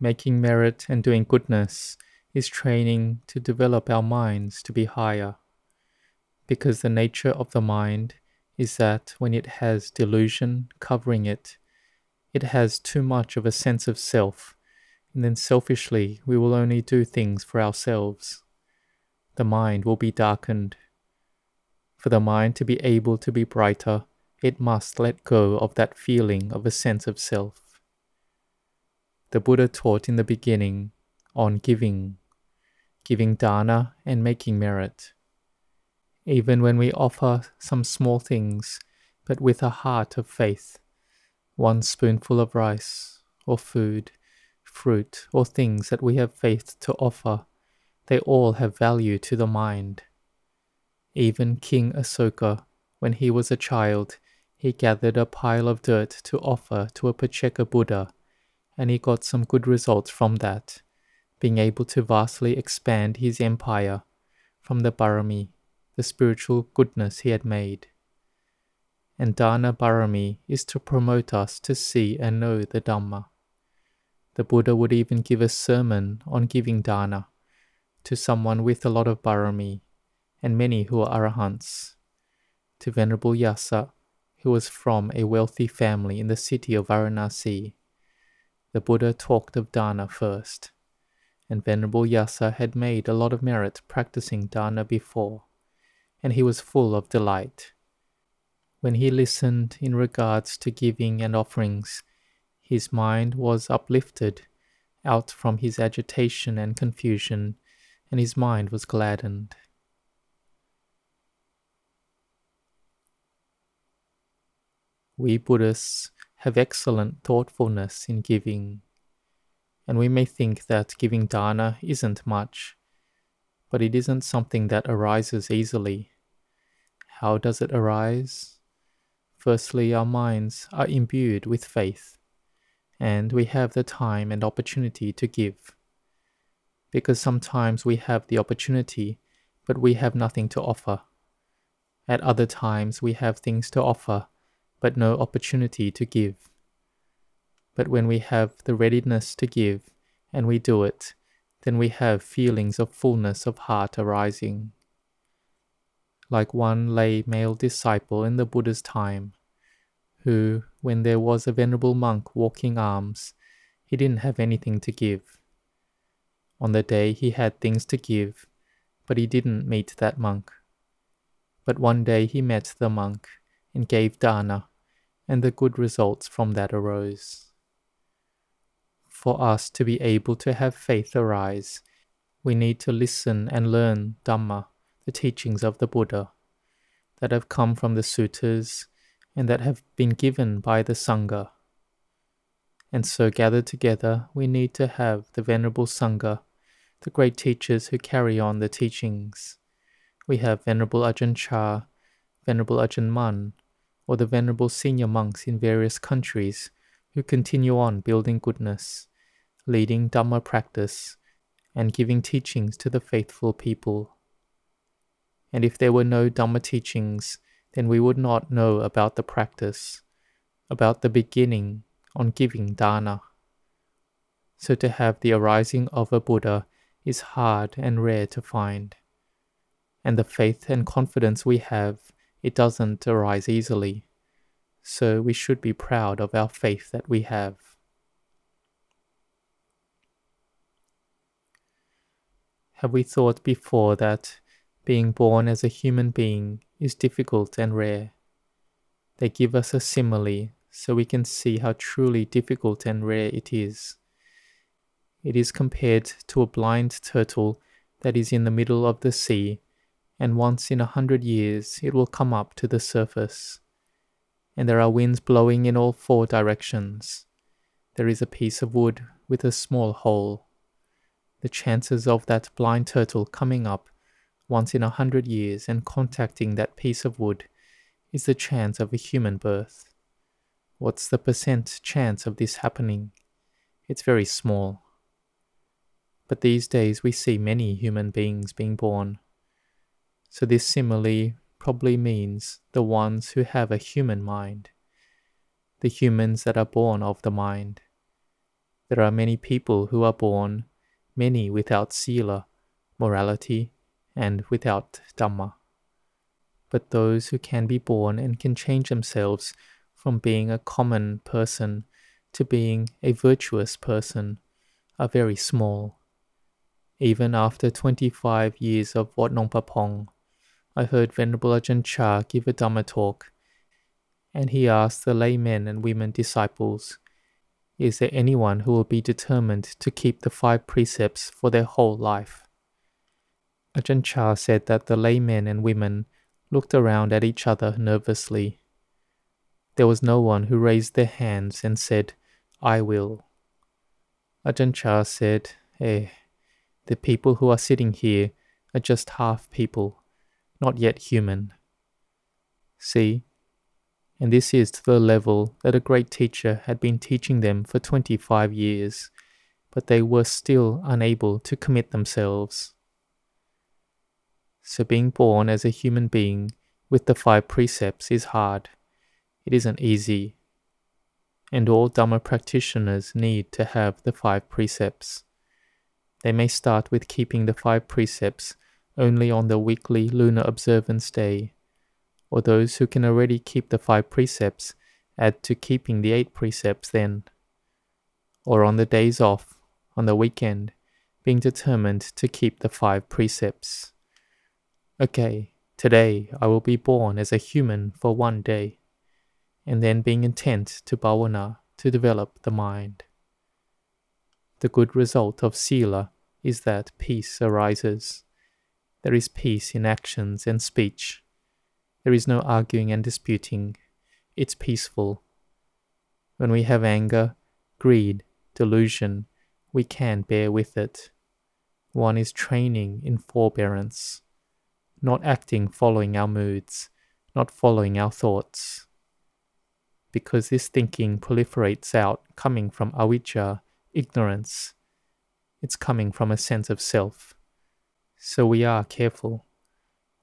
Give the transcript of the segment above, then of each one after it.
Making merit and doing goodness is training to develop our minds to be higher. Because the nature of the mind is that when it has delusion covering it, it has too much of a sense of self, and then selfishly we will only do things for ourselves. The mind will be darkened. For the mind to be able to be brighter, it must let go of that feeling of a sense of self the Buddha taught in the beginning on giving, giving dana and making merit. Even when we offer some small things, but with a heart of faith, one spoonful of rice or food, fruit, or things that we have faith to offer, they all have value to the mind. Even King Asoka, when he was a child, he gathered a pile of dirt to offer to a Pacceka Buddha and he got some good results from that, being able to vastly expand his empire from the Barami, the spiritual goodness he had made. And Dana Barami is to promote us to see and know the Dhamma. The Buddha would even give a sermon on giving dana to someone with a lot of Barami and many who are arahants. To Venerable Yasa, who was from a wealthy family in the city of Varanasi, the Buddha talked of dana first, and Venerable Yasa had made a lot of merit practicing dana before, and he was full of delight. When he listened in regards to giving and offerings, his mind was uplifted out from his agitation and confusion, and his mind was gladdened. We Buddhists have excellent thoughtfulness in giving. And we may think that giving dana isn't much, but it isn't something that arises easily. How does it arise? Firstly, our minds are imbued with faith, and we have the time and opportunity to give. Because sometimes we have the opportunity, but we have nothing to offer. At other times, we have things to offer, but no opportunity to give. But when we have the readiness to give and we do it, then we have feelings of fullness of heart arising. Like one lay male disciple in the Buddha's time, who, when there was a venerable monk walking alms, he didn't have anything to give. On the day he had things to give, but he didn't meet that monk. But one day he met the monk and gave dana, and the good results from that arose. For us to be able to have faith arise, we need to listen and learn Dhamma, the teachings of the Buddha, that have come from the suttas and that have been given by the Sangha. And so, gathered together, we need to have the Venerable Sangha, the great teachers who carry on the teachings. We have Venerable Ajahn Chah, Venerable Ajahn Mun, or the venerable senior monks in various countries who continue on building goodness, leading Dhamma practice, and giving teachings to the faithful people. And if there were no Dhamma teachings, then we would not know about the practice, about the beginning on giving dana. So to have the arising of a Buddha is hard and rare to find. And the faith and confidence we have it doesn't arise easily. So we should be proud of our faith that we have. Have we thought before that being born as a human being is difficult and rare? They give us a simile so we can see how truly difficult and rare it is. It is compared to a blind turtle that is in the middle of the sea and once in a hundred years it will come up to the surface. And there are winds blowing in all four directions. There is a piece of wood with a small hole. The chances of that blind turtle coming up once in a hundred years and contacting that piece of wood is the chance of a human birth. What's the percent chance of this happening? It's very small. But these days we see many human beings being born so this simile probably means the ones who have a human mind, the humans that are born of the mind. There are many people who are born, many without sila, morality, and without Dhamma. But those who can be born and can change themselves from being a common person to being a virtuous person are very small. Even after 25 years of Wat Nong Pah Pong, I heard Venerable Ajahn Chah give a Dhamma talk, and he asked the laymen and women disciples, Is there anyone who will be determined to keep the five precepts for their whole life? Ajahn Chah said that the laymen and women looked around at each other nervously. There was no one who raised their hands and said, I will. Ajahn Chah said, Eh, the people who are sitting here are just half people, not yet human. See, and this is to the level that a great teacher had been teaching them for 25 years, but they were still unable to commit themselves. So, being born as a human being with the five precepts is hard. It isn't easy. And all Dhamma practitioners need to have the five precepts. They may start with keeping the five precepts only on the weekly lunar observance day, or those who can already keep the five precepts add to keeping the eight precepts then, or on the days off, on the weekend, being determined to keep the five precepts. Okay, today I will be born as a human for one day, and then being intent to bhavana to develop the mind. The good result of sila is that peace arises. There is peace in actions and speech. There is no arguing and disputing. It's peaceful. When we have anger, greed, delusion, we can bear with it. One is training in forbearance not acting following our moods, not following our thoughts. Because this thinking proliferates out coming from avijja, ignorance. It's coming from a sense of self. So we are careful.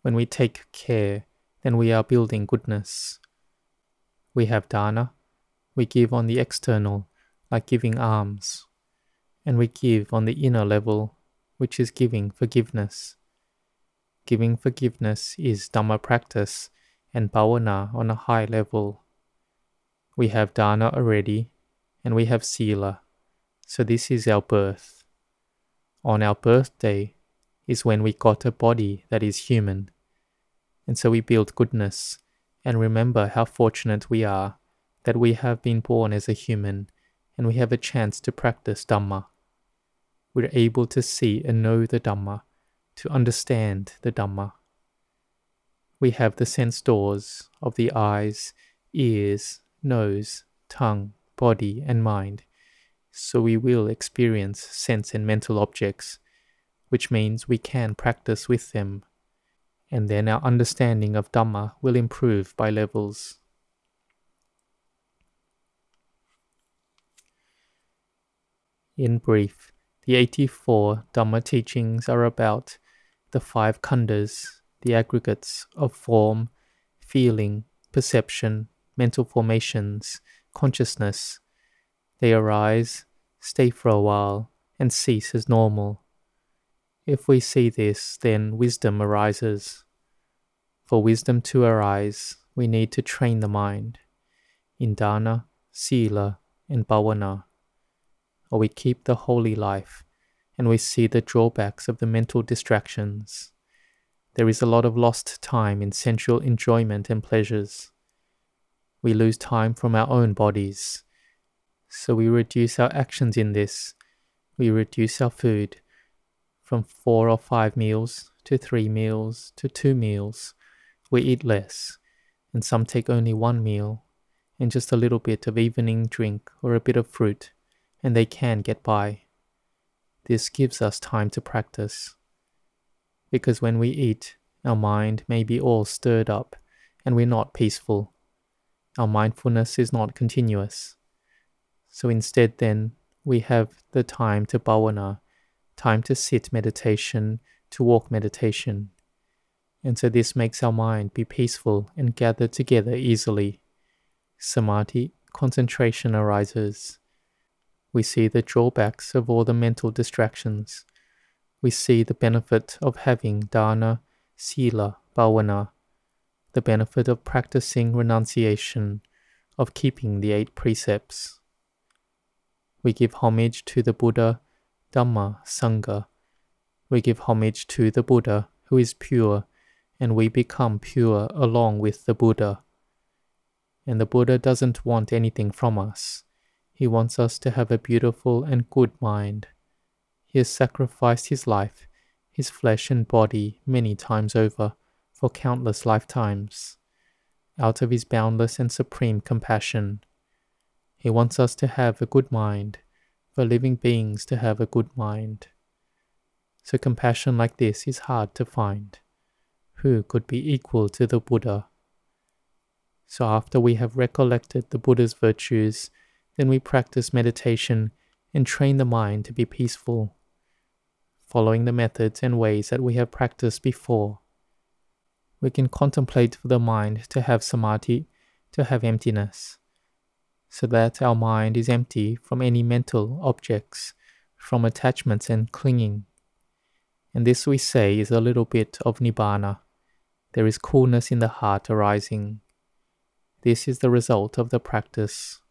When we take care, then we are building goodness. We have dana, we give on the external, like giving alms, and we give on the inner level, which is giving forgiveness. Giving forgiveness is Dhamma practice and bhavana on a high level. We have dana already, and we have sila, so this is our birth. On our birthday is when we got a body that is human, and so we build goodness and remember how fortunate we are that we have been born as a human and we have a chance to practice Dhamma. We're able to see and know the Dhamma to understand the Dhamma. We have the sense doors of the eyes, ears, nose, tongue, body, and mind, so we will experience sense and mental objects, which means we can practice with them, and then our understanding of Dhamma will improve by levels. In brief, the 84 Dhamma teachings are about the five khandhas, the aggregates of form, feeling, perception, mental formations, consciousness. They arise, stay for a while, and cease as normal. If we see this, then wisdom arises. For wisdom to arise, we need to train the mind in dana, sila, and bhavana, or we keep the holy life and we see the drawbacks of the mental distractions. There is a lot of lost time in sensual enjoyment and pleasures. We lose time from our own bodies. So we reduce our actions in this. We reduce our food from four or five meals to three meals to two meals. We eat less, and some take only one meal and just a little bit of evening drink or a bit of fruit, and they can get by. This gives us time to practice. Because when we eat, our mind may be all stirred up and we're not peaceful. Our mindfulness is not continuous. So instead, then, we have the time to bhavana, time to sit meditation, to walk meditation. And so this makes our mind be peaceful and gather together easily. Samadhi, concentration arises We see the drawbacks of all the mental distractions. We see the benefit of having dana, sila, bhavana, the benefit of practicing renunciation, of keeping the eight precepts. We give homage to the Buddha, Dhamma, Sangha. We give homage to the Buddha who is pure, and we become pure along with the Buddha. And the Buddha doesn't want anything from us. He wants us to have a beautiful and good mind. He has sacrificed his life, his flesh and body, many times over, for countless lifetimes, out of his boundless and supreme compassion. He wants us to have a good mind, for living beings to have a good mind. So compassion like this is hard to find. Who could be equal to the Buddha? So after we have recollected the Buddha's virtues, then we practice meditation and train the mind to be peaceful, following the methods and ways that we have practiced before. We can contemplate for the mind to have samadhi, to have emptiness, so that our mind is empty from any mental objects, from attachments and clinging. And this we say is a little bit of nibbana. There is coolness in the heart arising. This is the result of the practice.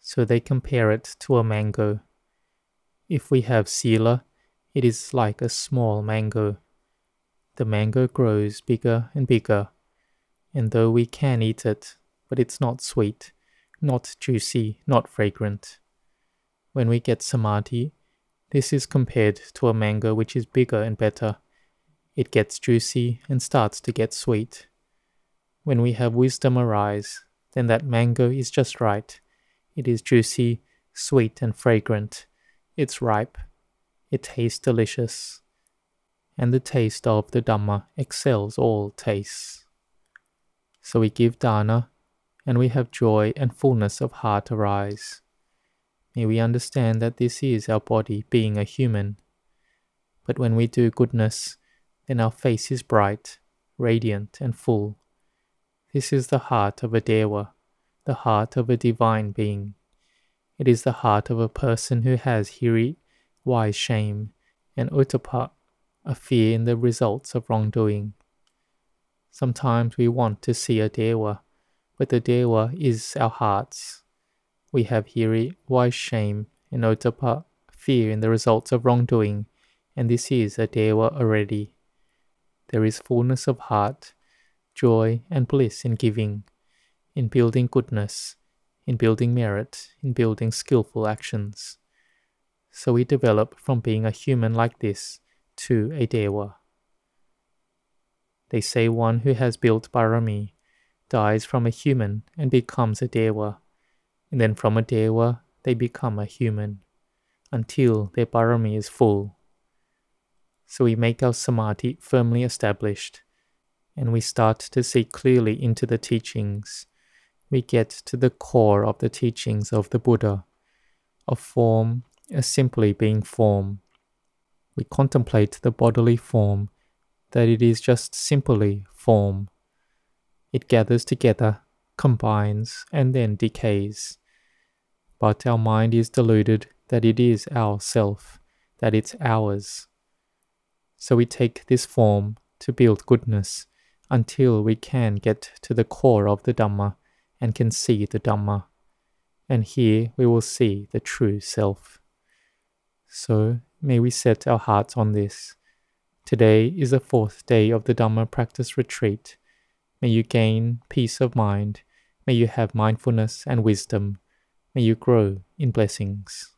so they compare it to a mango. If we have sila, it is like a small mango. The mango grows bigger and bigger, and though we can eat it, but it's not sweet, not juicy, not fragrant. When we get samadhi, this is compared to a mango which is bigger and better. It gets juicy and starts to get sweet. When we have wisdom arise, then that mango is just right it is juicy, sweet, and fragrant. It's ripe. It tastes delicious. And the taste of the Dhamma excels all tastes. So we give dana, and we have joy and fullness of heart arise. May we understand that this is our body being a human. But when we do goodness, then our face is bright, radiant, and full. This is the heart of a Dewa the heart of a divine being. It is the heart of a person who has hiri, wise shame, and ottappa, a fear in the results of wrongdoing. Sometimes we want to see a dewa, but the dewa is our hearts. We have hiri, wise shame, and ottappa, fear in the results of wrongdoing, and this is a dewa already. There is fullness of heart, joy, and bliss in giving in building goodness, in building merit, in building skillful actions. So we develop from being a human like this to a Dewa. They say one who has built Barami dies from a human and becomes a Dewa, and then from a Dewa they become a human until their Barami is full. So we make our Samadhi firmly established, and we start to see clearly into the teachings we get to the core of the teachings of the Buddha, of form as simply being form. We contemplate the bodily form, that it is just simply form. It gathers together, combines, and then decays. But our mind is deluded that it is our self, that it's ours. So we take this form to build goodness until we can get to the core of the Dhamma and can see the Dhamma. And here we will see the true self. So may we set our hearts on this. Today is the fourth day of the Dhamma practice retreat. May you gain peace of mind. May you have mindfulness and wisdom. May you grow in blessings.